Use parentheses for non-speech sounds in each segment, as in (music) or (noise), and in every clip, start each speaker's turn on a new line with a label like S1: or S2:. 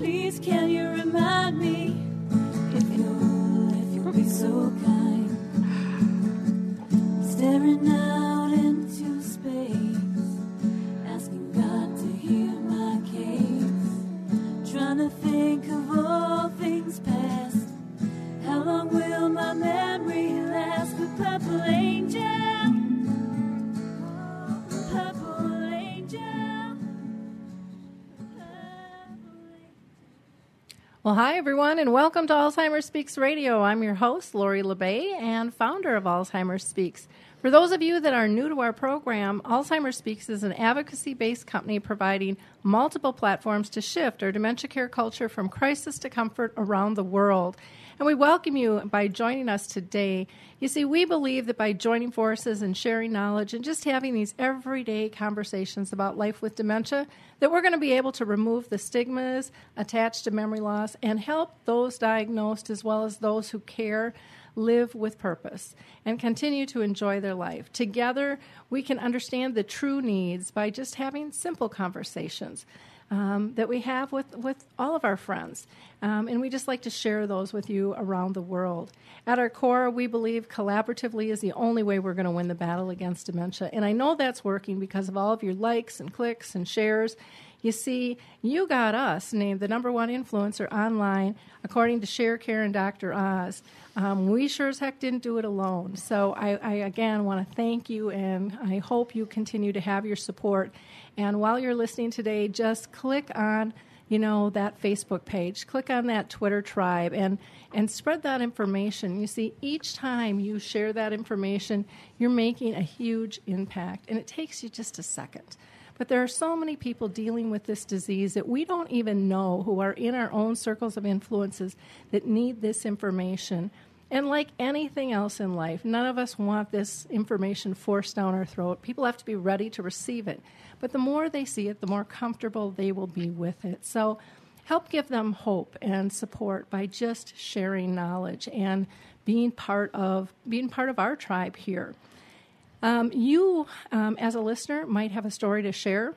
S1: Please, can you remind me if you'll, if you'll be so kind, staring out into space, asking God to hear my case, trying to think of all
S2: Well, hi, everyone, and welcome to Alzheimer's Speaks Radio. I'm your host, Lori La Bey, and founder of Alzheimer's Speaks. For those of you that are new to our program, Alzheimer's Speaks is an advocacy based company providing multiple platforms to shift our dementia care culture from crisis to comfort around the world. And we welcome you by joining us today. You see, we believe that by joining forces and sharing knowledge and just having these everyday conversations about life with dementia, that we're going to be able to remove the stigmas attached to memory loss and help those diagnosed as well as those who care live with purpose and continue to enjoy their life. Together, we can understand the true needs by just having simple conversations. Um, that we have with, with all of our friends. Um, and we just like to share those with you around the world. At our core, we believe collaboratively is the only way we're going to win the battle against dementia. And I know that's working because of all of your likes and clicks and shares. You see, you got us named the number one influencer online, according to ShareCare and Dr. Oz. Um, we sure as heck didn't do it alone. So I, I again want to thank you, and I hope you continue to have your support. And while you're listening today, just click on you know that Facebook page, click on that Twitter tribe, and and spread that information. You see, each time you share that information, you're making a huge impact, and it takes you just a second. But there are so many people dealing with this disease that we don't even know who are in our own circles of influences that need this information. And like anything else in life, none of us want this information forced down our throat. People have to be ready to receive it. But the more they see it, the more comfortable they will be with it. So help give them hope and support by just sharing knowledge and being part of being part of our tribe here. Um, you, um, as a listener, might have a story to share.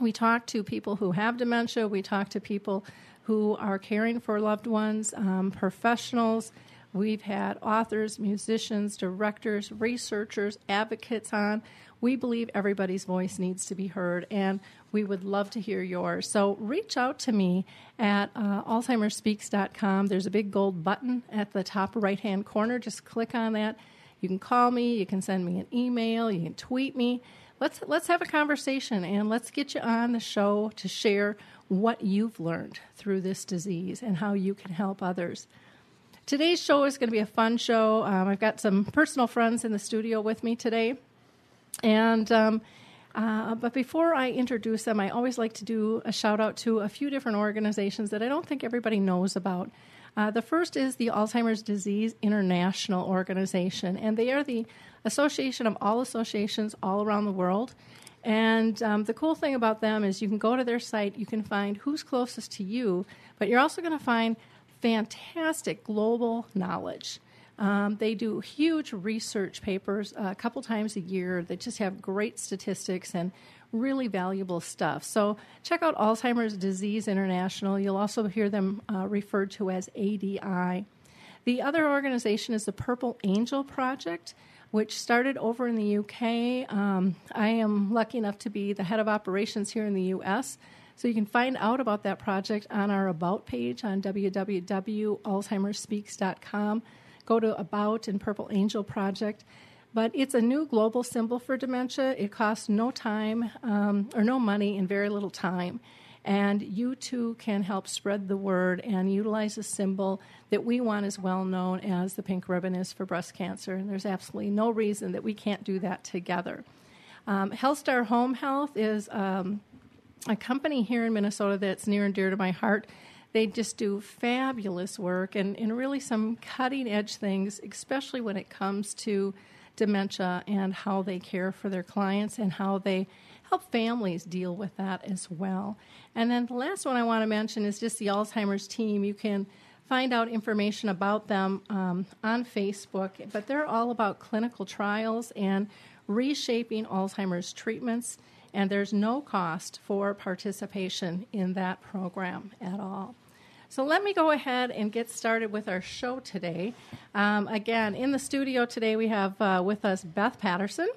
S2: We talk to people who have dementia. We talk to people who are caring for loved ones, um, professionals. We've had authors, musicians, directors, researchers, advocates on. We believe everybody's voice needs to be heard, and we would love to hear yours. So reach out to me at uh, AlzheimerSpeaks.com. There's a big gold button at the top right hand corner. Just click on that. You can call me, you can send me an email, you can tweet me. Let's let's have a conversation and let's get you on the show to share what you've learned through this disease and how you can help others. Today's show is going to be a fun show. Um, I've got some personal friends in the studio with me today. And um, uh, but before I introduce them, I always like to do a shout out to a few different organizations that I don't think everybody knows about. Uh, the first is the Alzheimer's Disease International Organization, and they are the association of all associations all around the world. And um, the cool thing about them is you can go to their site, you can find who's closest to you, but you're also going to find fantastic global knowledge. Um, they do huge research papers uh, a couple times a year They just have great statistics and really valuable stuff. So check out Alzheimer's Disease International. You'll also hear them uh, referred to as ADI. The other organization is the Purple Angel Project, which started over in the UK. Um, I am lucky enough to be the head of operations here in the US. So you can find out about that project on our About page on www.alzheimersspeaks.com. Go to About and Purple Angel Project. But it's a new global symbol for dementia. It costs no time um, or no money and very little time. And you too can help spread the word and utilize a symbol that we want as well known as the pink ribbon is for breast cancer. And there's absolutely no reason that we can't do that together. Um, HealthStar Home Health is um, a company here in Minnesota that's near and dear to my heart. They just do fabulous work and, and really some cutting edge things, especially when it comes to dementia and how they care for their clients and how they help families deal with that as well. And then the last one I want to mention is just the Alzheimer's team. You can find out information about them um, on Facebook, but they're all about clinical trials and reshaping Alzheimer's treatments and there's no cost for participation in that program at all. So let me go ahead and get started with our show today. Um, again, in the studio today, we have uh, with us Beth Paterson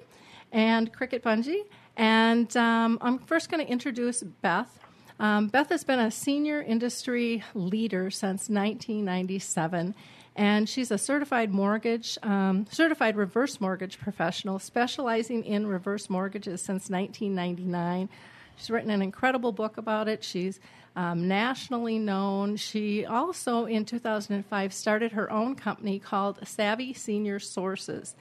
S2: and Cricket Bungie. And um, I'm first going to introduce Beth. Um, Beth has been a senior industry leader since 1997 and she's a certified mortgage, um, certified reverse mortgage professional, specializing in reverse mortgages since 1999. She's written an incredible book about it. She's um, nationally known. She also, in 2005, started her own company called Savvy Senior Sources.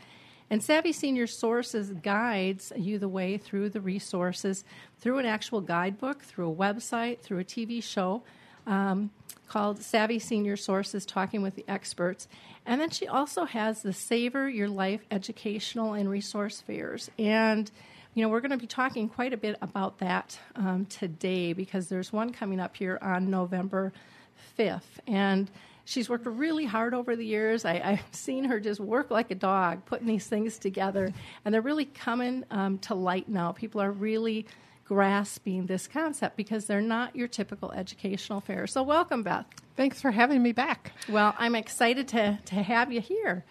S2: And Savvy Senior Sources guides you the way through the resources through an actual guidebook, through a website, through a TV show. Um, called Savvy Senior Sources Talking with the Experts. And then she also has the Savor Your Life educational and resource fairs. And, you know, we're going to be talking quite a bit about that um, today because there's one coming up here on November 5th. And she's worked really hard over the years. I, have seen her just work like a dog, putting these things together. And they're really coming um, to light now. People are really grasping this concept because they're not your typical educational fair. So, welcome, Beth.
S3: Thanks for having me back.
S2: Well, I'm excited to, to have you here.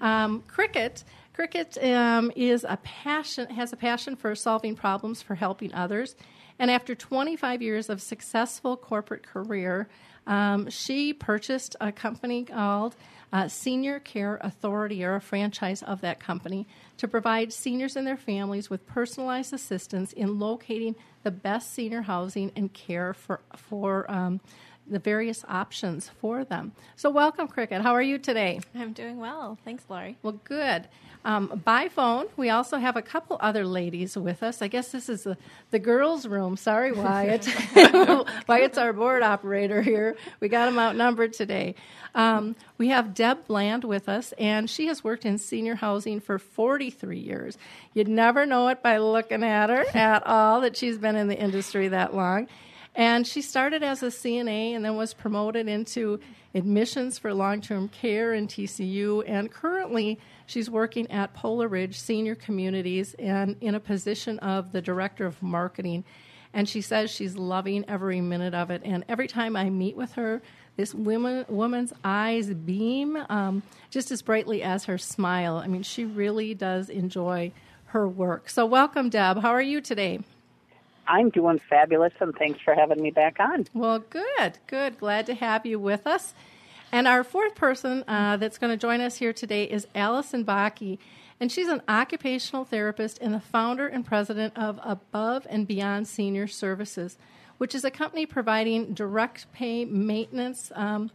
S2: Um, cricket. Cricket um, is a passion has a passion for solving problems for helping others, and after 25 years of successful corporate career, um, she purchased a company called uh, Senior Care Authority, or a franchise of that company, to provide seniors and their families with personalized assistance in locating the best senior housing and care for for um, the various options for them. So, welcome, Cricket. How are you today?
S4: I'm doing well. Thanks, Lori.
S2: Well, good. Um, by phone, we also have a couple other ladies with us. I guess this is the, the girls' room. Sorry, (laughs) Wyatt. (laughs) Wyatt's our board operator here. We got him outnumbered today. Um, we have Deb Bland with us, and she has worked in senior housing for 43 years. You'd never know it by looking at her at all that she's been in the industry that long. And she started as a CNA and then was promoted into admissions for long term care in TCU. And currently, she's working at Polar Ridge Senior Communities and in a position of the director of marketing. And she says she's loving every minute of it. And every time I meet with her, this woman, woman's eyes beam um, just as brightly as her smile. I mean, she really does enjoy her work. So, welcome, Deb. How are you today?
S5: I'm doing fabulous, and thanks for having me back on.
S2: Well, good, good. Glad to have you with us. And our fourth person uh, that's going to join us here today is Allison Bakke. And she's an occupational therapist and the founder and president of Above and Beyond Senior Services, which is a company providing direct pay maintenance. Um,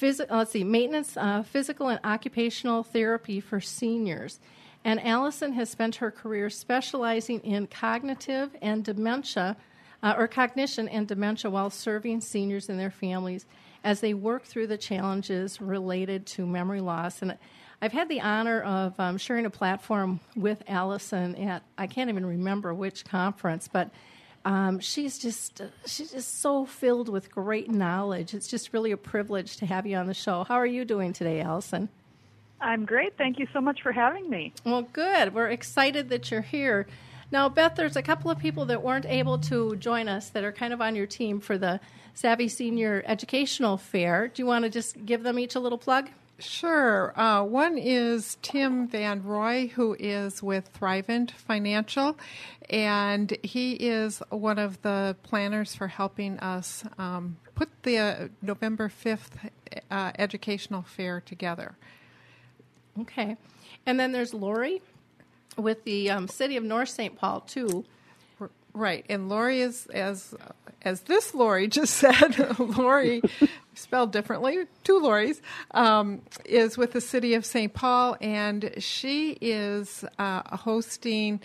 S2: let's see, maintenance, uh, physical, and occupational therapy for seniors. And Allison has spent her career specializing in cognitive and dementia, uh, or cognition and dementia, while serving seniors and their families as they work through the challenges related to memory loss. And I've had the honor of um, sharing a platform with Allison at I can't even remember which conference, but um, she's just she's just so filled with great knowledge. It's just really a privilege to have you on the show. How are you doing today, Allison?
S6: I'm great. Thank you so much for having me.
S2: Well, good. We're excited that you're here. Now, Beth, there's a couple of people that weren't able to join us that are kind of on your team for the Savvy Senior Educational Fair. Do you want to just give them each a little plug?
S3: Sure. Uh, one is Tim Van Roy, who is with Thrivent Financial, and he is one of the planners for helping us um, put the uh, November 5th uh, educational fair together.
S2: Okay. And then there's Lori with the um, city of North St. Paul, too.
S3: Right, and Lori is as as this Lori just (laughs) said. Lori, spelled differently, two Loris, um, is with the city of St. Paul, and she is uh, hosting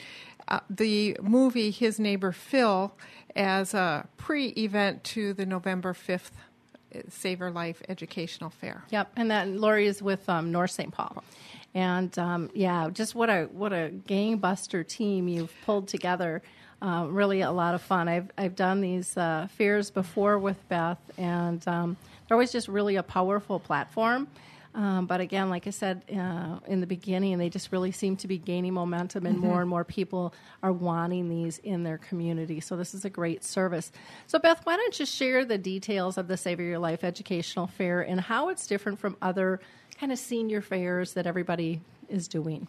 S3: uh, the movie His Neighbor Phil as a pre-event to the November fifth Savor Life Educational Fair.
S2: Yep, and that Lori is with um, North St. Paul, and um, yeah, just what a what a gangbuster team you've pulled together. Uh, really, a lot of fun. I've I've done these uh, fairs before with Beth, and um, they're always just really a powerful platform. Um, but again, like I said uh, in the beginning, they just really seem to be gaining momentum, and more and more people are wanting these in their community. So this is a great service. So Beth, why don't you share the details of the Save Your Life Educational Fair and how it's different from other kind of senior fairs that everybody is doing?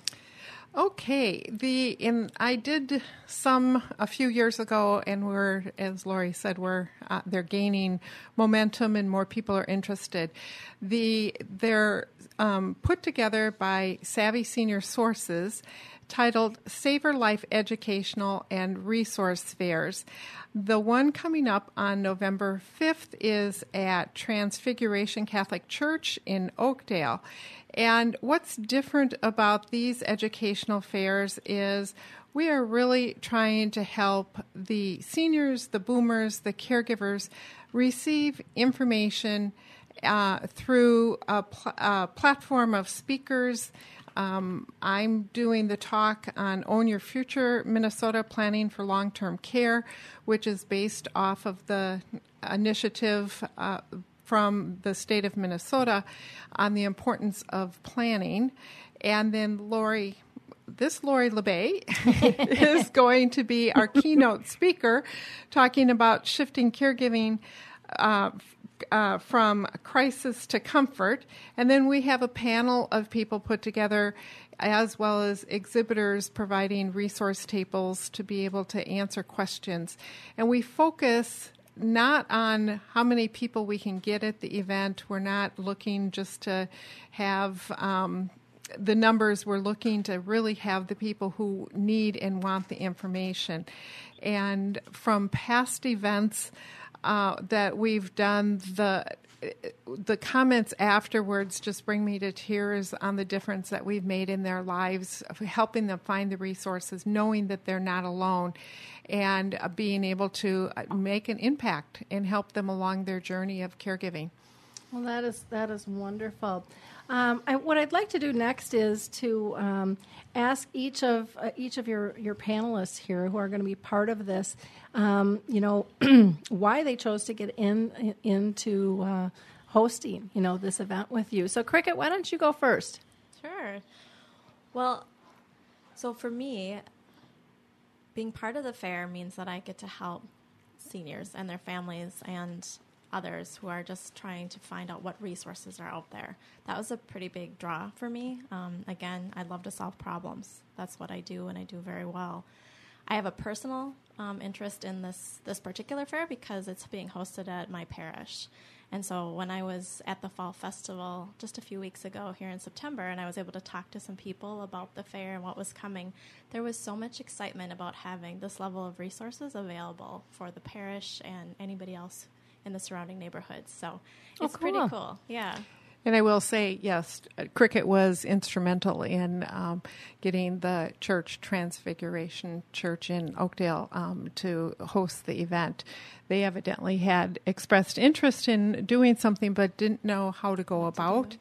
S3: Okay, the in I did some a few years ago, and we're as Lori said, we're uh, they're gaining momentum, and more people are interested. The they're um, put together by Savvy Senior Sources, titled Save Your Life Educational and Resource Fairs. The one coming up on November 5th is at Transfiguration Catholic Church in Oakdale. And what's different about these educational fairs is we are really trying to help the seniors, the boomers, the caregivers receive information uh, through a, pl- a, platform of speakers. Um, I'm doing the talk on Own Your Future Minnesota Planning for Long Term Care, which is based off of the initiative uh, from the state of Minnesota on the importance of planning. And then Lori, this Lori La Bey (laughs) is going to be our keynote speaker talking about shifting caregiving uh, uh, from crisis to comfort. And then we have a panel of people put together as well as exhibitors providing resource tables to be able to answer questions. And we focus not on how many people we can get at the event. We're not looking just to have um, the numbers. We're looking to really have the people who need and want the information. And from past events uh, that we've done, the the comments afterwards just bring me to tears on the difference that we've made in their lives, helping them find the resources, knowing that they're not alone, and uh, being able to uh, make an impact and help them along their journey of caregiving.
S2: Well, that is that is wonderful. Um, I, what I'd like to do next is to um, ask each of uh, each of your, your panelists here who are going to be part of this, um, you know, (clears throat) why they chose to get in into uh, hosting, you know, this event with you. So, Cricket, why don't you go first?
S4: Sure. Well, so for me, being part of the fair means that I get to help seniors and their families and others who are just trying to find out what resources are out there. That was a pretty big draw for me. Um, again, I love to solve problems. That's what I do, and I do very well. I have a personal um, interest in this this particular fair because it's being hosted at my parish. And so when I was at the fall festival just a few weeks ago here in September, and I was able to talk to some people about the fair and what was coming, there was so much excitement about having this level of resources available for the parish and anybody else in the surrounding neighborhoods. So
S2: oh,
S4: it's
S2: cool.
S4: pretty cool. Yeah.
S3: And I will say, yes, Cricket was instrumental in um, getting the church, Transfiguration Church in Oakdale, um, to host the event. They evidently had expressed interest in doing something, but didn't know how to go about,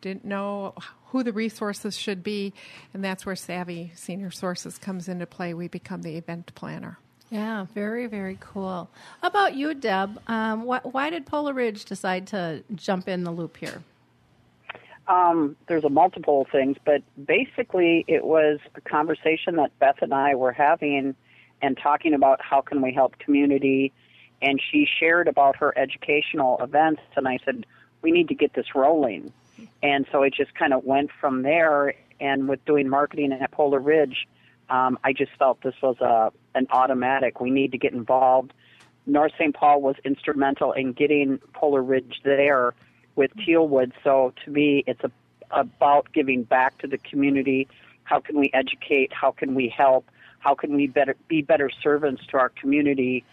S3: didn't know who the resources should be, and that's where Savvy Senior Sources comes into play. We become the event planner.
S2: Yeah, very, very cool. How about you, Deb? Um, wh- why did Polar Ridge decide to jump in the loop here?
S5: Um, there's a multiple things, but basically it was a conversation that Beth and I were having and talking about how can we help community. And she shared about her educational events, and I said, we need to get this rolling. And so it just kind of went from there. And with doing marketing at Polar Ridge, um, I just felt this was a an automatic. We need to get involved. North St. Paul was instrumental in getting Polar Ridge there with Tealwood. So to me, it's a, about giving back to the community. How can we educate? How can we help? How can we better be better servants to our community?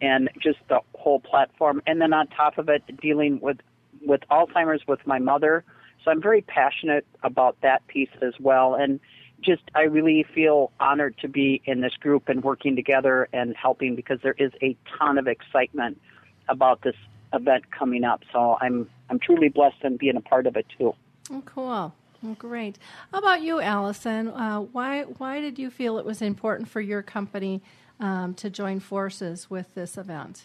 S5: And just the whole platform. And then on top of it, dealing with with Alzheimer's with my mother. So I'm very passionate about that piece as well. And just I really feel honored to be in this group and working together and helping because there is a ton of excitement about this event coming up. So I'm I'm truly blessed and being a part of it too.
S2: Oh, cool. Great. How about you, Allison? Uh, why why did you feel it was important for your company um, to join forces with this event?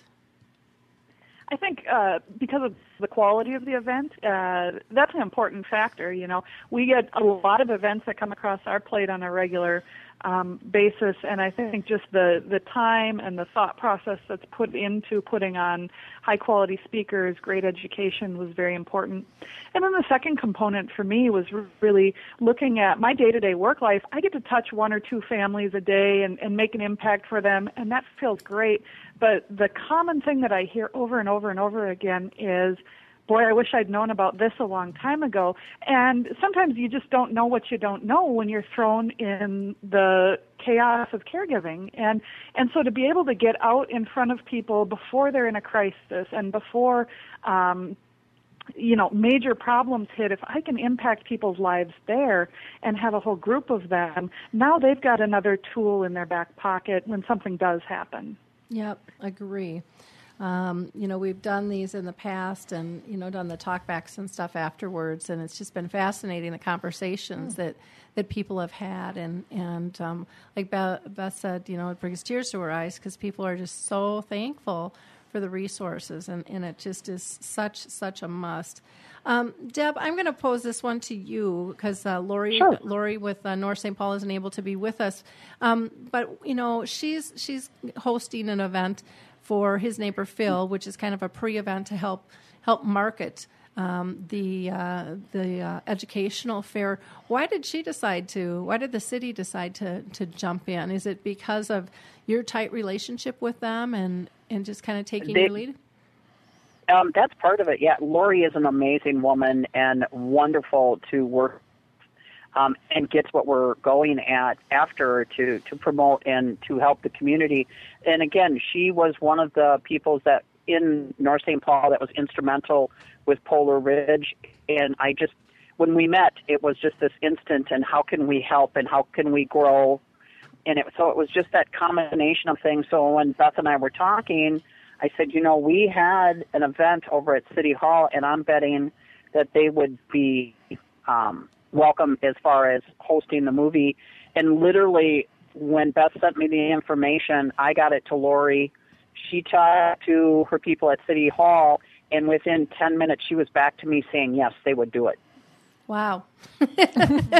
S6: I think uh, because of the quality of the event, uh, that's an important factor. You know, we get a lot of events that come across our plate on a regular um, basis, and I think just the the time and the thought process that's put into putting on high quality speakers, great education was very important. And then the second component for me was really looking at my day to day work life. I get to touch one or two families a day and, and make an impact for them, and that feels great. But the common thing that I hear over and over and over again is boy, I wish I'd known about this a long time ago. And sometimes you just don't know what you don't know when you're thrown in the chaos of caregiving. And and so to be able to get out in front of people before they're in a crisis and before um you know major problems hit if i can impact people's lives there and have a whole group of them now they've got another tool in their back pocket when something does happen
S2: yep agree um, you know, we've done these in the past and, you know, done the talkbacks and stuff afterwards. And it's just been fascinating the conversations mm. that, that people have had. And, and um, like Beth, said, you know, it brings tears to her eyes because people are just so thankful for the resources. And, and it just is such, such a must. Um, Deb, I'm going to pose this one to you because uh, Lori, sure. Lori with uh, North St. Paul isn't able to be with us. Um, but you know, she's she's hosting an event for his neighbor Phil, which is kind of a pre-event to help help market um, the uh, the uh, educational fair. Why did she decide to? Why did the city decide to to jump in? Is it because of your tight relationship with them and and just kind of taking they, your lead?
S5: Um, that's part of it. Yeah, Lori is an amazing woman and wonderful to work um, and gets what we're going at after to to promote and to help the community. And again, she was one of the people that in North St. Paul that was instrumental with Polar Ridge. And I just when we met, it was just this instant. And how can we help? And how can we grow? And it, so it was just that combination of things. So when Beth and I were talking, I said, you know, we had an event over at City Hall, and I'm betting that they would be um, welcome as far as hosting the movie. And literally, when Beth sent me the information, I got it to Lori. She talked to her people at City Hall, and within 10 minutes, she was back to me saying, yes, they would do it.
S2: Wow. (laughs)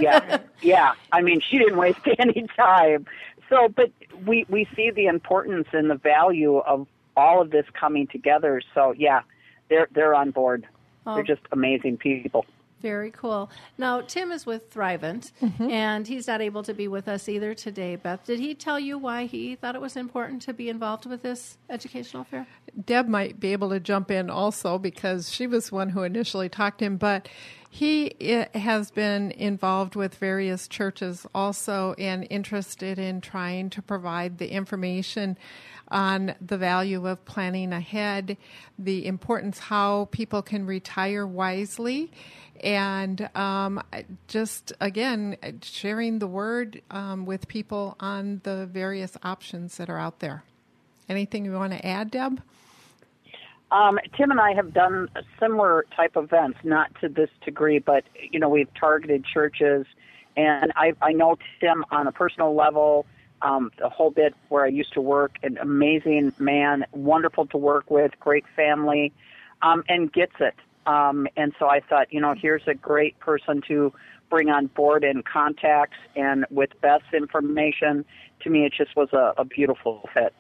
S5: yeah, yeah. I mean, she didn't waste (laughs) any time. So, but we we see the importance and the value of all of this coming together. So, yeah, they're they're on board. Oh. They're just amazing people.
S2: Very cool. Now, Tim is with Thrivent, mm-hmm. and he's not able to be with us either today. Beth, did he tell you why he thought it was important to be involved with this educational fair?
S3: Deb might be able to jump in also because she was one who initially talked to him, but he eh, has been involved with various churches also and interested in trying to provide the information on the value of planning ahead, the importance how people can retire wisely, and um, just again sharing the word um, with people on the various options that are out there. Anything you want to add, Deb?
S5: Um, Tim and I have done similar type events, not to this degree, but you know we've targeted churches, and I, I know Tim on a personal level um, a whole bit where I used to work. An amazing man, wonderful to work with, great family, um, and gets it. Um, and so I thought, you know, here's a great person to bring on board and contacts. And with Beth's information, to me, it just was a, a beautiful fit.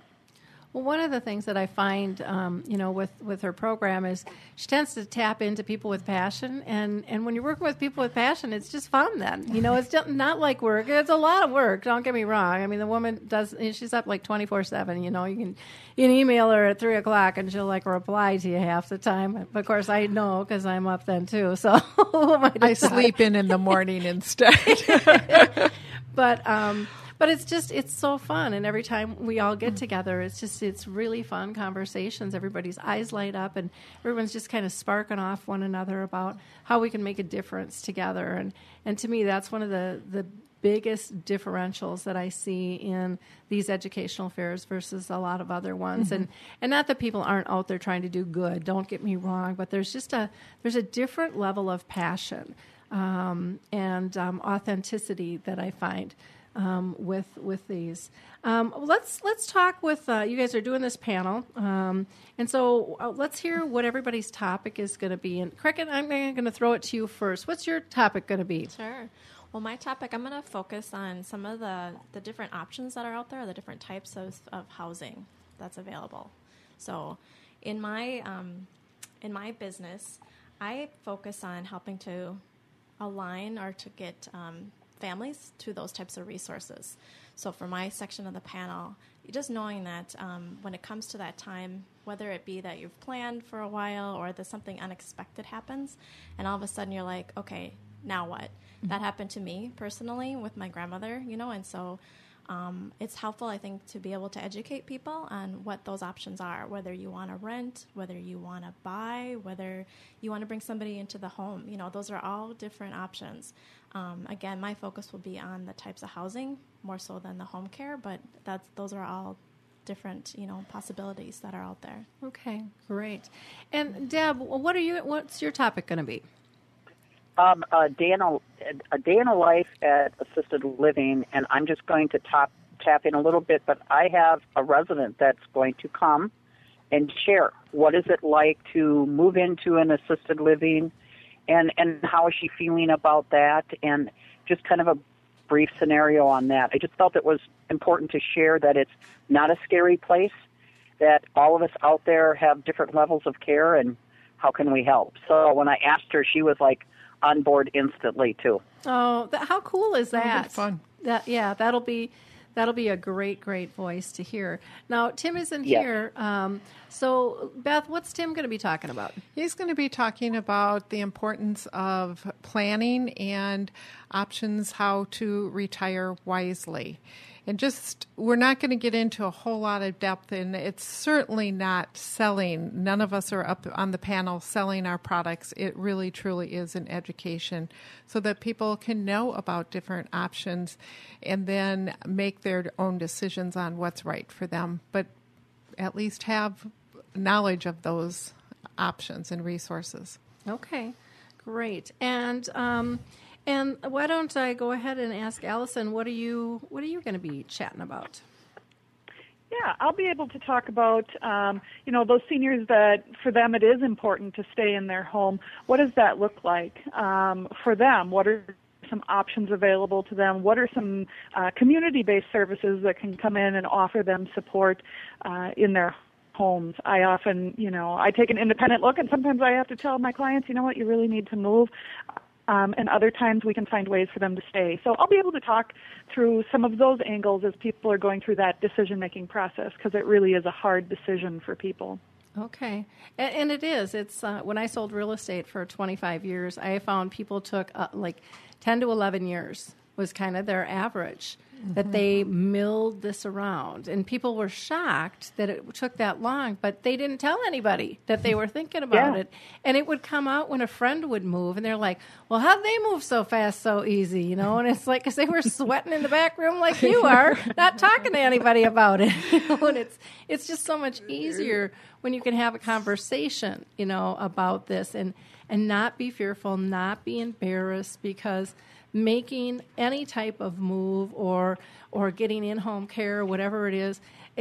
S2: Well, one of the things that I find, um, you know, with, with her program is she tends to tap into people with passion, and, and when you're working with people with passion, it's just fun. Then you know, it's just not like work. It's a lot of work. Don't get me wrong. I mean, the woman does. She's up like twenty four seven. You know, you can you can email her at three o'clock, and she'll like reply to you half the time. But of course, I know because I'm up then too. So (laughs)
S3: I sleep in in the morning instead. (laughs)
S2: but um, but it's just it's so fun and every time we all get together it's just it's really fun conversations everybody's eyes light up and everyone's just kind of sparking off one another about how we can make a difference together and and to me that's one of the the biggest differentials that I see in these educational fairs versus a lot of other ones. Mm-hmm. And and not that people aren't out there trying to do good. Don't get me wrong, but there's just a there's a different level of passion um, and um, authenticity that I find um, with with these. Um, let's let's talk with uh, you guys are doing this panel, um, and so uh, let's hear what everybody's topic is going to be. And Cricket, I'm going to throw it to you first. What's your topic going to be?
S4: Sure. Well, my topic, I'm going to focus on some of the, the different options that are out there, the different types of, of housing that's available. So, in my um, in my business, I focus on helping to align or to get um, families to those types of resources. So, for my section of the panel, just knowing that um, when it comes to that time, whether it be that you've planned for a while or that something unexpected happens, and all of a sudden you're like, okay, now what? Mm-hmm. That happened to me personally with my grandmother, you know, and so um, it's helpful, I think, to be able to educate people on what those options are, whether you want to rent, whether you want to buy, whether you want to bring somebody into the home. You know, those are all different options. Um, again, my focus will be on the types of housing more so than the home care, but that's those are all different you know possibilities that are out there.
S2: Okay, great. And Deb, what are you? What's your topic going to be?
S5: Um, a day in a, a day in a life at assisted living, and I'm just going to top, tap in a little bit. But I have a resident that's going to come and share what is it like to move into an assisted living, and and how is she feeling about that, and just kind of a brief scenario on that. I just felt it was important to share that it's not a scary place, that all of us out there have different levels of care, and how can we help? So when I asked her, she was like on board instantly too.
S2: Oh, that, how cool is that?
S3: fun.
S2: That yeah, that'll be that'll be a great great voice to hear. Now Tim isn't
S5: yes.
S2: here, um, so Beth, what's Tim going to be talking about?
S3: He's going to be talking about the importance of planning and options how to retire wisely and just we're not going to get into a whole lot of depth and it's certainly not selling. None of us are up on the panel selling our products. It really truly is an education so that people can know about different options and then make their own decisions on what's right for them. But at least have knowledge of those options and resources.
S2: Okay great. And um, and why don't I go ahead and ask Allison, what are you what are you going to be chatting about?
S6: Yeah, I'll be able to talk about, um, you know, those seniors that for them it is important to stay in their home. What does that look like um, for them? What are some options available to them? What are some uh, community-based services that can come in and offer them support uh, in their homes. I often, you know, I take an independent look, and sometimes I have to tell my clients, you know what, you really need to move. Um, and other times we can find ways for them to stay. So I'll be able to talk through some of those angles as people are going through that decision making process because it really is a hard decision for people.
S2: Okay, and, it is. It's uh, when I sold real estate for 25 years, I found people took uh, like 10 to 11 years was kind of their average mm-hmm. that they milled this around. And people were shocked that it took that long, but they didn't tell anybody that they were thinking about yeah. it. And it would come out when a friend would move, and they're like, well, how'd they move so fast, so easy? You know, and it's like, because they were sweating in the back room like you (laughs) are, not talking to anybody about it. (laughs) You know, and it's, it's just so much easier when you can have a conversation, you know, about this and, and not be fearful, not be embarrassed because – making any type of move or or getting in home care, whatever it is,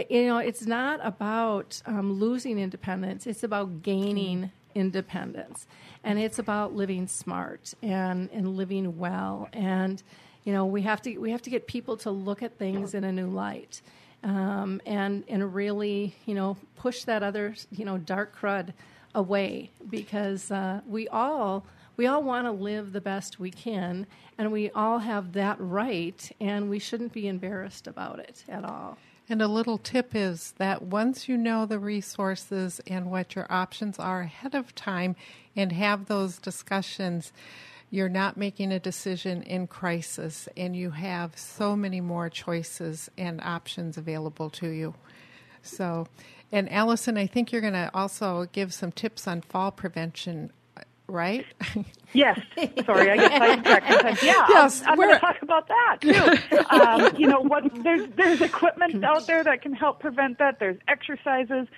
S2: you know, it's not about um, losing independence. It's about gaining independence, and it's about living smart and and living well. And you know, we have to we have to get people to look at things in a new light. Um, and and really, you know, push that other, you know, dark crud away because uh, we all we all want to live the best we can, and we all have that right, and we shouldn't be embarrassed about it at all.
S3: And a little tip is that once you know the resources and what your options are ahead of time and have those discussions, you're not making a decision in crisis and you have so many more choices and options available to you. So, and Allison, I think you're going to also give some tips on fall prevention right?
S6: Yes. Sorry, I get sidetracked. Yeah, yes, I'm, I'm going to talk about that too. (laughs) um, you know, what there's there's equipment out there that can help prevent that. There's exercises,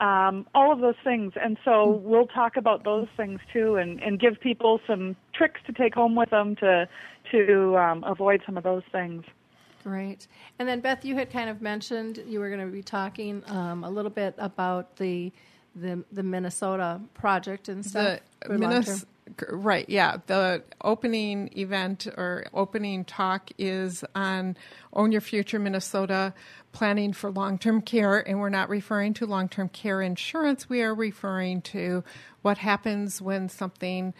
S6: um, all of those things, and so we'll talk about those things too, and and give people some tricks to take home with them to to um, avoid some of those things.
S2: Great. And then Beth, you had kind of mentioned you were going to be talking um, a little bit about the the, the Minnesota project and stuff.
S3: The Minnes- right, yeah. The opening event or opening talk is on Own Your Future Minnesota planning for long term care. And we're not referring to long term care insurance, we are referring to what happens when something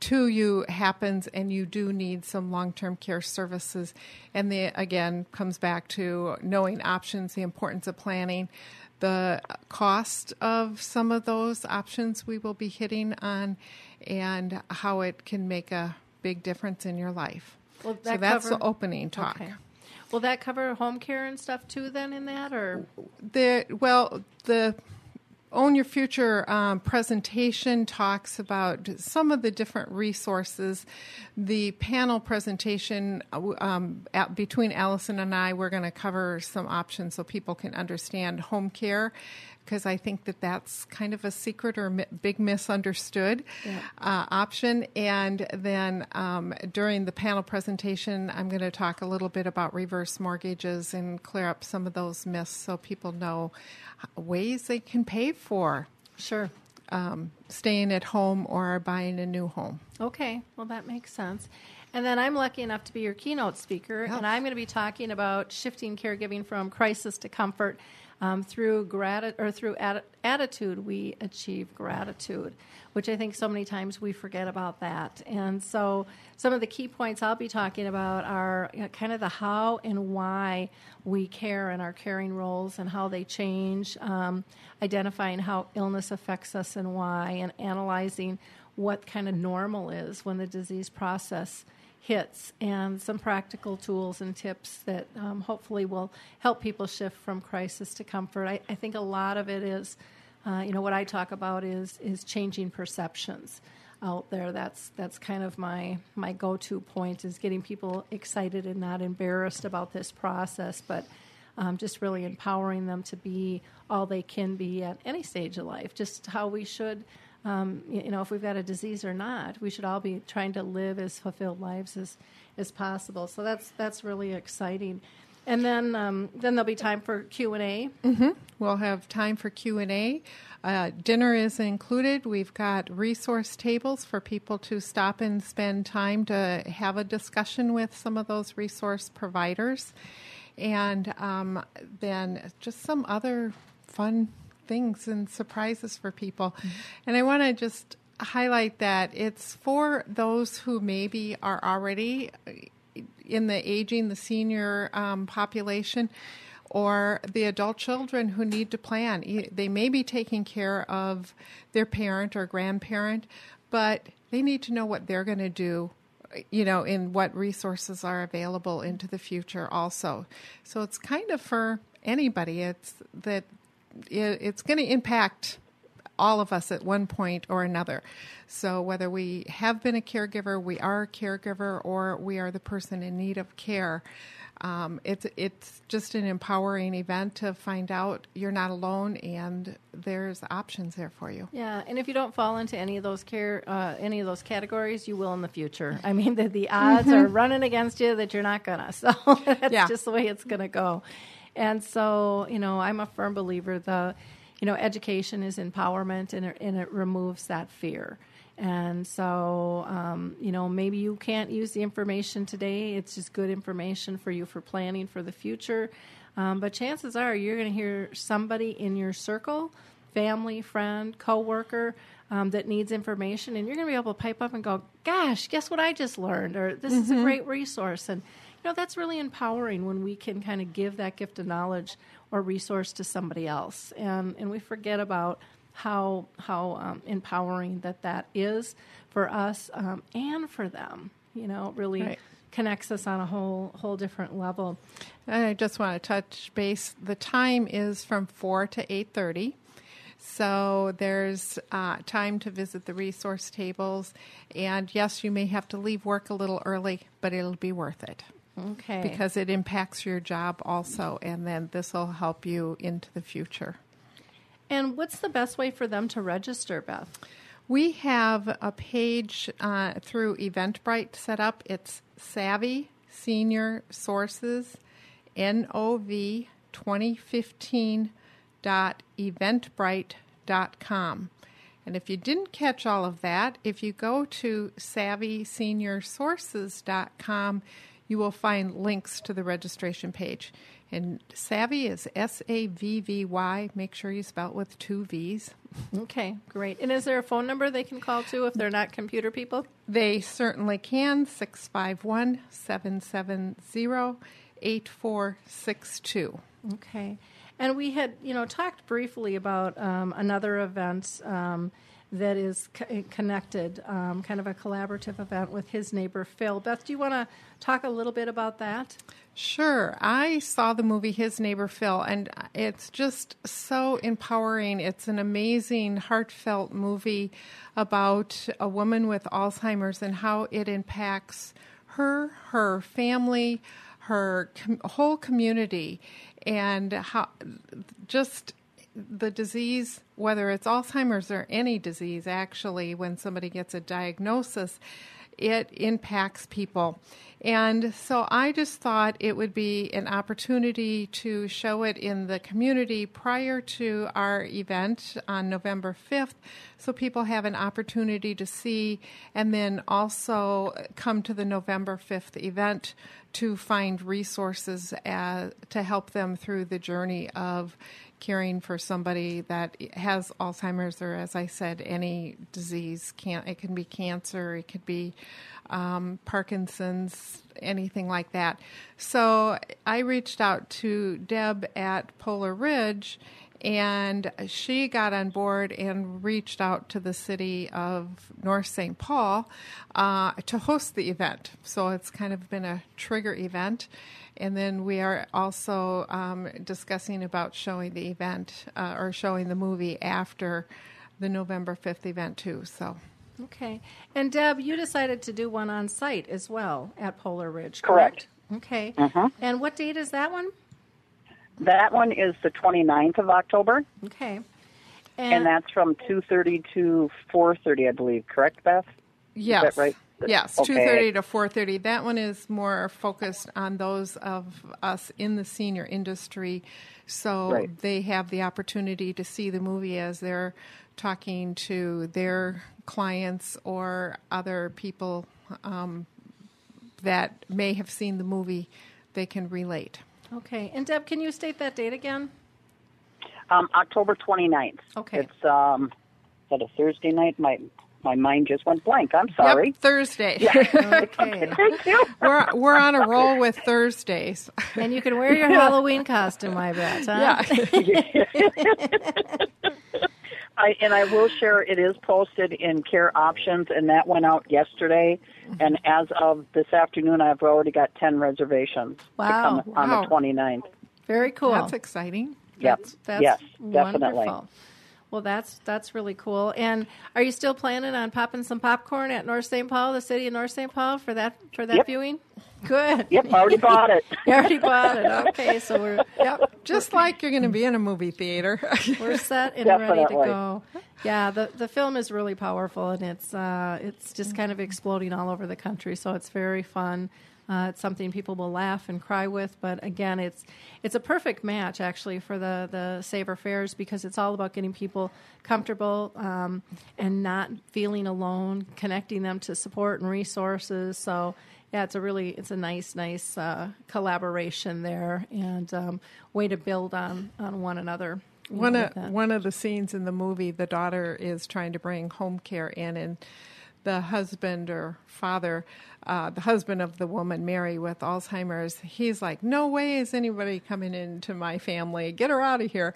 S3: to you happens and you do need some long term care services. And the again comes back to knowing options, the importance of planning the cost of some of those options we will be hitting on and how it can make a big difference in your life.
S2: Will
S3: so that's
S2: cover-
S3: the opening talk.
S2: Okay. Will that cover home care and stuff too? Then in that, or
S3: The well, the Own Your Future um, presentation talks about some of the different resources. The panel presentation um, at, between Allison and I, we're going to cover some options so people can understand home care. Because I think that that's kind of a secret or mi- big misunderstood uh, option. And then um, during the panel presentation, I'm going to talk a little bit about reverse mortgages and clear up some of those myths so people know ways they can pay for
S2: sure.
S3: um, staying at home or buying a new home.
S2: Okay, well, that makes sense. And then I'm lucky enough to be your keynote speaker, and I'm going to be talking about shifting caregiving from crisis to comfort. Um, through grati- or through atti- attitude, we achieve gratitude, which I think so many times we forget about that. And so, some of the key points I'll be talking about are you know, kind of the how and why we care in our caring roles and how they change, um, identifying how illness affects us and why, and analyzing what kind of normal is when the disease process hits, and some practical tools and tips that um, hopefully will help people shift from crisis to comfort. I, I think a lot of it is, uh, you know, what I talk about is is changing perceptions out there. That's that's kind of my my go to point is getting people excited and not embarrassed about this process, but um, just really empowering them to be all they can be at any stage of life, just how we should. Um, you know, if we've got a disease or not, we should all be trying to live as fulfilled lives as, as possible. So that's that's really exciting. And then um, then there'll be time for Q and A.
S3: We'll have time for Q and A. Uh, dinner is included. We've got resource tables for people to stop and spend time to have a discussion with some of those resource providers, and um, then just some other fun things and surprises for people. And I want to just highlight that it's for those who maybe are already in the aging, the senior um, population, or the adult children who need to plan. They may be taking care of their parent or grandparent, but they need to know what they're going to do. You know, in what resources are available into the future, also. So it's kind of for anybody. It's that it's going to impact all of us at one point or another. So whether we have been a caregiver, we are a caregiver, or we are the person in need of care, um, it's it's just an empowering event to find out you're not alone and there's options there for you.
S2: Yeah, and if you don't fall into any of those care, uh, any of those categories, you will in the future. I mean, the, the odds are running against you that you're not gonna. (laughs) So that's
S3: Yeah.
S2: just the way it's gonna go. And so, you know, I'm a firm believer the, you know, education is empowerment, and it, and it removes that fear. And so, um, you know, maybe you can't use the information today. It's just good information for you for planning for the future. Um, but chances are you're going to hear somebody in your circle, family, friend, coworker, um, that needs information, and you're going to be able to pipe up and go, "Gosh, guess what I just learned?" Or "This is a great resource." And know, that's really empowering when we can kind of give that gift of knowledge or resource to somebody else, and and we forget about how how um, empowering that that is for us um, and for them. You know, it really
S3: Right.
S2: connects us on a whole whole different level.
S3: And I just want to touch base. The time is from four to eight thirty, so there's uh, time to visit the resource tables. And yes, you may have to leave work a little early, but it'll be worth it
S2: Okay,
S3: because it impacts your job also, and then this will help you into the future.
S2: and what's the best way for them to register, Beth?
S3: We have a page uh, through Eventbrite set up. It's Savvy Senior Sources, nov2015.eventbrite.com. And if you didn't catch all of that, if you go to savvyseniorsources.com, you will find links to the registration page. And Savvy is S A V V Y. Make sure you spell it with two V's.
S2: Okay, great. And is there a phone number they can call to if they're not computer people?
S3: They certainly can. 651 770 8462.
S2: Okay. And we had, you know, talked briefly about um, another event um, that is co- connected, um, kind of a collaborative event with his neighbor Phil. Beth, do you want to talk a little bit about that?
S3: Sure. I saw the movie His Neighbor Phil, and it's just so empowering. It's an amazing, heartfelt movie about a woman with Alzheimer's and how it impacts her, her family, her com- whole community, and how just the disease, whether it's Alzheimer's or any disease, actually, when somebody gets a diagnosis, it impacts people. And so I just thought it would be an opportunity to show it in the community prior to our event on November 5th so people have an opportunity to see and then also come to the November 5th event to find resources as, to help them through the journey of caring for somebody that has Alzheimer's or, as I said, any disease. Can it can be cancer, it could be um, Parkinson's, anything like that. So I reached out to Deb at Polar Ridge. And she got on board and reached out to the city of North St. Paul uh, to host the event. So it's kind of been a trigger event. And then we are also um, discussing about showing the event uh, or showing the movie after the November 5th event, too. So.
S2: Okay. And Deb, you decided to do one on site as well at Polar Ridge,
S5: Correct.
S2: correct? Okay.
S5: Mhm.
S2: And what date is that one?
S5: That one is the 29th of October,
S2: Okay.
S5: and that's from 2:30 to 4:30, I believe. Correct, Beth?
S3: Yes.
S5: that right?
S3: Yes,
S5: Okay.
S3: two thirty to four thirty. That one is more focused on those of us in the senior industry, so
S5: Right.
S3: they have the opportunity to see the movie as they're talking to their clients or other people um, that may have seen the movie. They can relate.
S2: Okay. And Deb, can you state that date again?
S5: Um, October 29th.
S2: Okay.
S5: It's um, is that a Thursday night? My my mind just went blank. I'm sorry.
S3: Yep, Thursday. (laughs) (laughs)
S2: Okay.
S5: Thank you.
S3: we're we're on a roll with Thursdays. (laughs)
S2: and you can wear your Halloween costume, I bet. Huh?
S3: Yeah.
S5: I, and I will share it is posted in Care Options, and that went out yesterday. And as of this afternoon, I've already got 10 reservations
S2: Wow.
S5: to come on
S3: Wow.
S5: the 29th.
S2: Very cool.
S3: That's exciting.
S5: Yep.
S2: That's, that's
S5: yes, definitely.
S2: Wonderful. Well, that's that's really cool. And are you still planning on popping some popcorn at North St. Paul, the city of North St. Paul, for that for that
S5: Yep.
S2: viewing? Good.
S5: Yep, I already bought it.
S2: You (laughs) already bought it. Okay, so we're (laughs)
S3: Yep. Just like you're going to be in a movie theater. (laughs)
S2: we're set and ready to
S5: Definitely.
S2: go. Yeah, the the film is really powerful and it's uh, it's just kind of exploding all over the country. So it's very fun. Uh, it's something people will laugh and cry with, but again, it's it's a perfect match actually for the the Savor Fairs because it's all about getting people comfortable um, and not feeling alone, connecting them to support and resources. So yeah, it's a really it's a nice nice uh, collaboration there and um, way to build on on one another.
S3: One of one of the scenes in the movie, the daughter is trying to bring home care in, and the husband or father, uh, the husband of the woman Mary with Alzheimer's, he's like, "No way is anybody coming into my family. Get her out of here."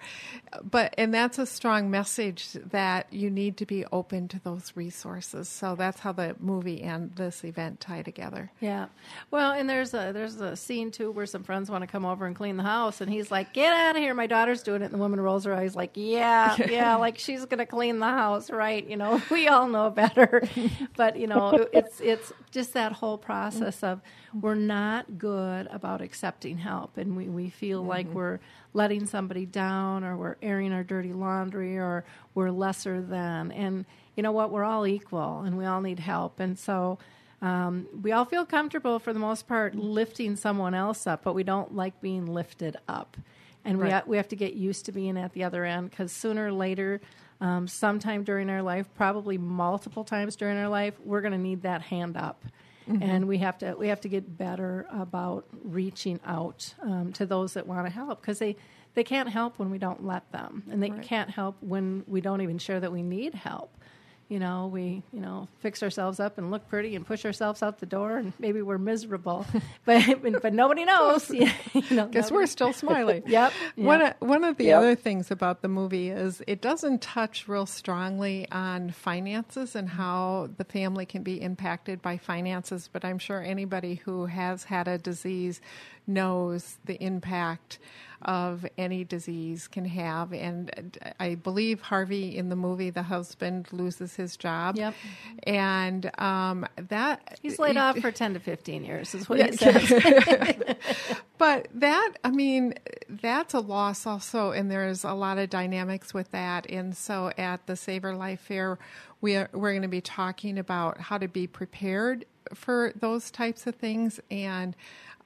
S3: But and that's a strong message that you need to be open to those resources. So that's how the movie and this event tie together.
S2: Yeah, well, and there's a there's a scene too where some friends want to come over and clean the house, and he's like, "Get out of here! My daughter's doing it." And the woman rolls her eyes like, "Yeah, (laughs) yeah, like she's gonna clean the house, right?" You know, (laughs) we all know better, but you know, it's it's just that whole process of we're not good about accepting help, and we we feel like we're letting somebody down, or we're airing our dirty laundry, or we're lesser than, and you know what? We're all equal, and we all need help, and so Um, we all feel comfortable for the most part lifting someone else up, but we don't like being lifted up. And we, ha- we have to get used to being at the other end because sooner or later, um, sometime during our life, probably multiple times during our life, we're going to need that hand up. And we have to we have to get better about reaching out um, to those that want to help because they, they can't help when we don't let them, and they can't help when we don't even share that we need help you know, we, you know, fix ourselves up and look pretty and push ourselves out the door and maybe we're miserable, (laughs) (laughs) but, but nobody knows. (laughs) you know,
S3: Guess
S2: nobody-
S3: we're still smiling.
S2: Yep,
S3: One of, one of the
S5: Yep.
S3: other things about the movie is it doesn't touch real strongly on finances and how the family can be impacted by finances. But I'm sure anybody who has had a disease knows the impact of any disease can have. And I believe Harvey in the movie, the husband loses his job.
S2: Yep.
S3: And um, that
S2: He's laid off for 10 to 15 years, is what
S3: Yeah.
S2: he says. (laughs)
S3: But that, I mean, that's a loss also, and there's a lot of dynamics with that. And so at the Savor Life Fair, we are, we're going to be talking about how to be prepared for those types of things and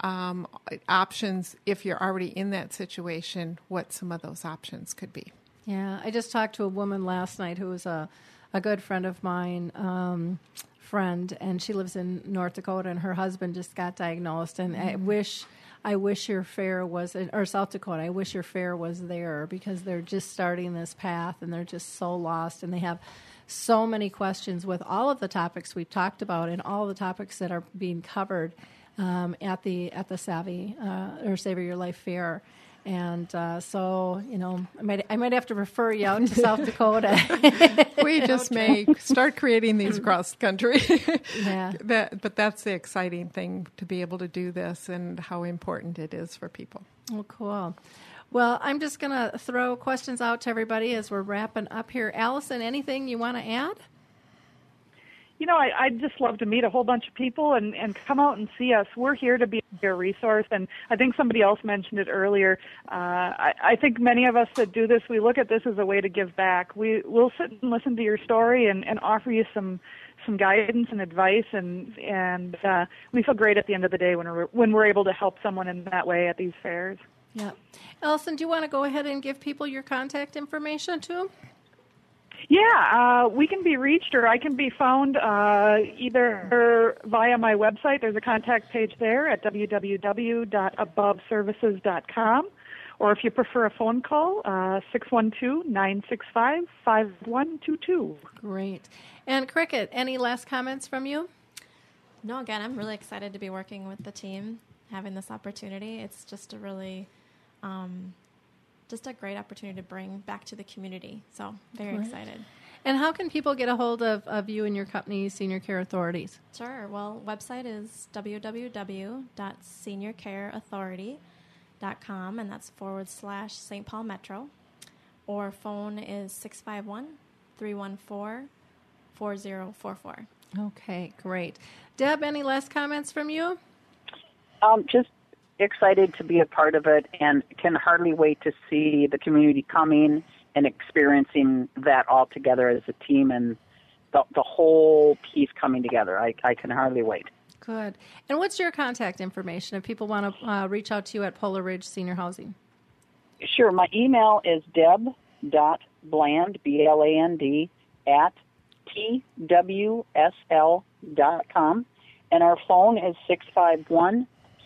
S3: um, options if you're already in that situation, what some of those options could be.
S2: Yeah, I just talked to a woman last night who was a, a good friend of mine, um, friend, and she lives in North Dakota, and her husband just got diagnosed. And I wish, I wish your fair was, or South Dakota, I wish your fair was there because they're just starting this path and they're just so lost, and they have so many questions with all of the topics we've talked about and all the topics that are being covered um, at the at the Savvy uh, or Savor Your Life Fair. And uh, so, you know, I might I might have to refer you out to South (laughs) Dakota.
S3: We (laughs) just may start creating these across the country. (laughs)
S2: Yeah.
S3: that, but that's the exciting thing to be able to do this and how important it is for people.
S2: oh, cool. Well, I'm just going to throw questions out to everybody as we're wrapping up here. Allison, anything you want to add?
S6: You know, I, I'd just love to meet a whole bunch of people and, and come out and see us. We're here to be a resource, and I think somebody else mentioned it earlier. Uh, I, I think many of us that do this, we look at this as a way to give back. We, We will sit and listen to your story and, and offer you some some guidance and advice, and and uh, we feel great at the end of the day when we're when we're able to help someone in that way at these fairs.
S2: Yeah. Allison, do you want to go ahead and give people your contact information too?
S6: Yeah, uh, we can be reached, or I can be found uh, either via my website. There's a contact page there at www.aboveservices.com, or if you prefer a phone call, uh, 612-965-5122.
S2: Great. And Cricket, any last comments from you?
S4: No, again, I'm really excited to be working with the team, having this opportunity. It's just a really, um, just a great opportunity to bring back to the community. So very
S2: Right.
S4: excited.
S2: And how can people get a hold of, of you and your company, Senior Care Authorities?
S4: Sure. Well, website is www.seniorcareauthority.com, and that's forward slash St. Paul Metro. Or phone is 651 314 4044.
S2: Okay, great. Deb, any last comments from you?
S5: Um, just excited to be a part of it and can hardly wait to see the community coming and experiencing that all together as a team and the, the whole piece coming together. I, I can hardly wait.
S2: Good. And what's your contact information if people want to uh, reach out to you at Polar Ridge Senior Housing?
S5: Sure, my email is deb.bland, B-L-A-N-D, at twsl.com, and our phone is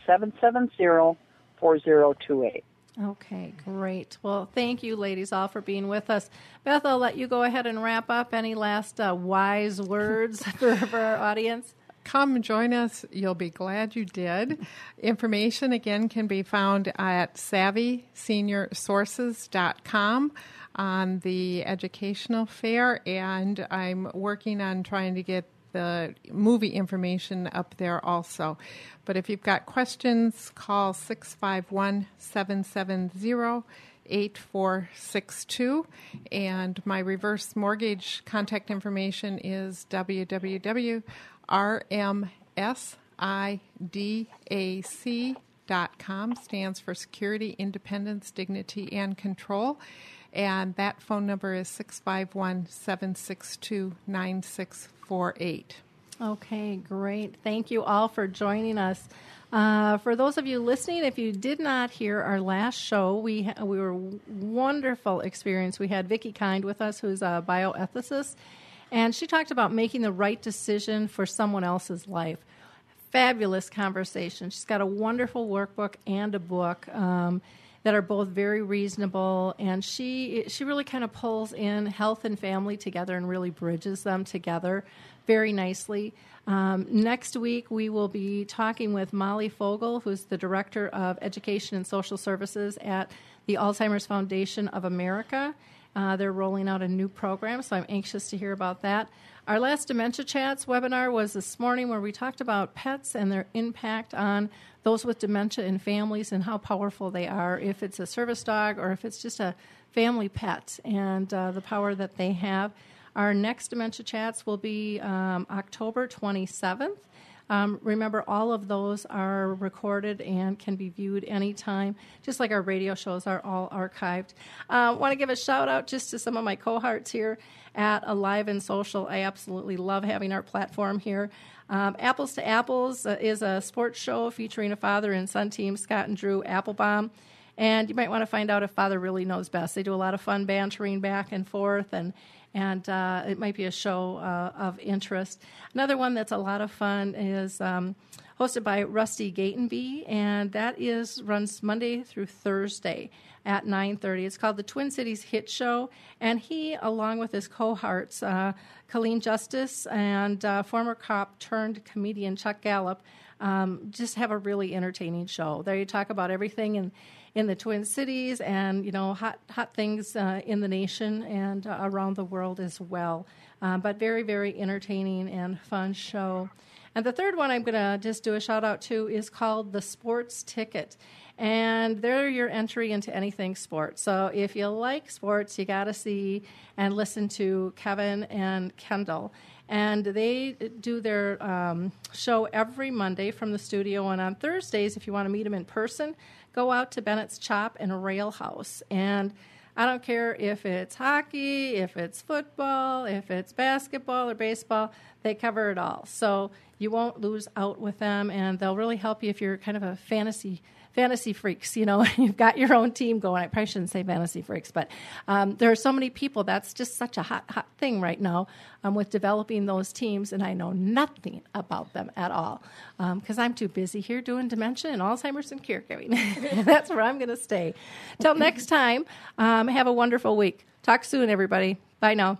S5: 651-770-4028.
S2: Okay, great. Well, thank you, ladies, all for being with us. Beth, I'll let you go ahead and wrap up. Any last uh, wise words (laughs) for, for our audience?
S3: Come join us. You'll be glad you did. Information again can be found at savvyseniorsources.com on the educational fair, and I'm working on trying to get the movie information up there also. But if you've got questions, call 651 770 8462. And my reverse mortgage contact information is www.rmsidac.com, stands for Security, Independence, Dignity, and Control. And that phone number is 651 762 9648.
S2: Okay, great. Thank you all for joining us. Uh, for those of you listening, if you did not hear our last show, we ha- we were wonderful experience. We had Vicki Kind with us, who's a bioethicist, and she talked about making the right decision for someone else's life. Fabulous conversation. She's got a wonderful workbook and a book. Um, that are both very reasonable and she she really kind of pulls in health and family together and really bridges them together very nicely. Um, next week we will be talking with molly fogel who's the director of education and social services at the alzheimer's foundation of america uh, they're rolling out a new program so i'm anxious to hear about that our last dementia chats webinar was this morning where we talked about pets and their impact on those with dementia in families and how powerful they are, if it's a service dog or if it's just a family pet, and uh, the power that they have. Our next dementia chats will be um, October 27th. Um, remember, all of those are recorded and can be viewed anytime, just like our radio shows are all archived. I uh, want to give a shout out just to some of my cohorts here at Alive and Social. I absolutely love having our platform here. Um, Apples to Apples uh, is a sports show featuring a father and son team, Scott and Drew Applebaum. And you might want to find out if father really knows best. They do a lot of fun bantering back and forth and and uh, it might be a show uh, of interest. Another one that's a lot of fun is um, hosted by Rusty Gatenby, and that is runs Monday through Thursday at 9.30. It's called the Twin Cities Hit Show, and he, along with his cohorts, uh, Colleen Justice and uh, former cop turned comedian Chuck Gallup, um, just have a really entertaining show. There you talk about everything in in the Twin Cities and you know hot hot things uh, in the nation and uh, around the world as well. Uh, but very very entertaining and fun show. And the third one I'm going to just do a shout out to is called the Sports Ticket. And they're your entry into anything sports. So if you like sports, you got to see and listen to Kevin and Kendall and they do their um, show every Monday from the studio. And on Thursdays, if you want to meet them in person, go out to Bennett's Chop and Rail House. And I don't care if it's hockey, if it's football, if it's basketball or baseball, they cover it all. So you won't lose out with them, and they'll really help you if you're kind of a fantasy fantasy freaks. You know, (laughs) you've got your own team going. I probably shouldn't say fantasy freaks, but um, there are so many people. That's just such a hot, hot thing right now um, with developing those teams, and I know nothing about them at all because um, I'm too busy here doing dementia and Alzheimer's and caregiving. (laughs) That's where I'm going to stay. Till next time, um, have a wonderful week. Talk soon, everybody. Bye now.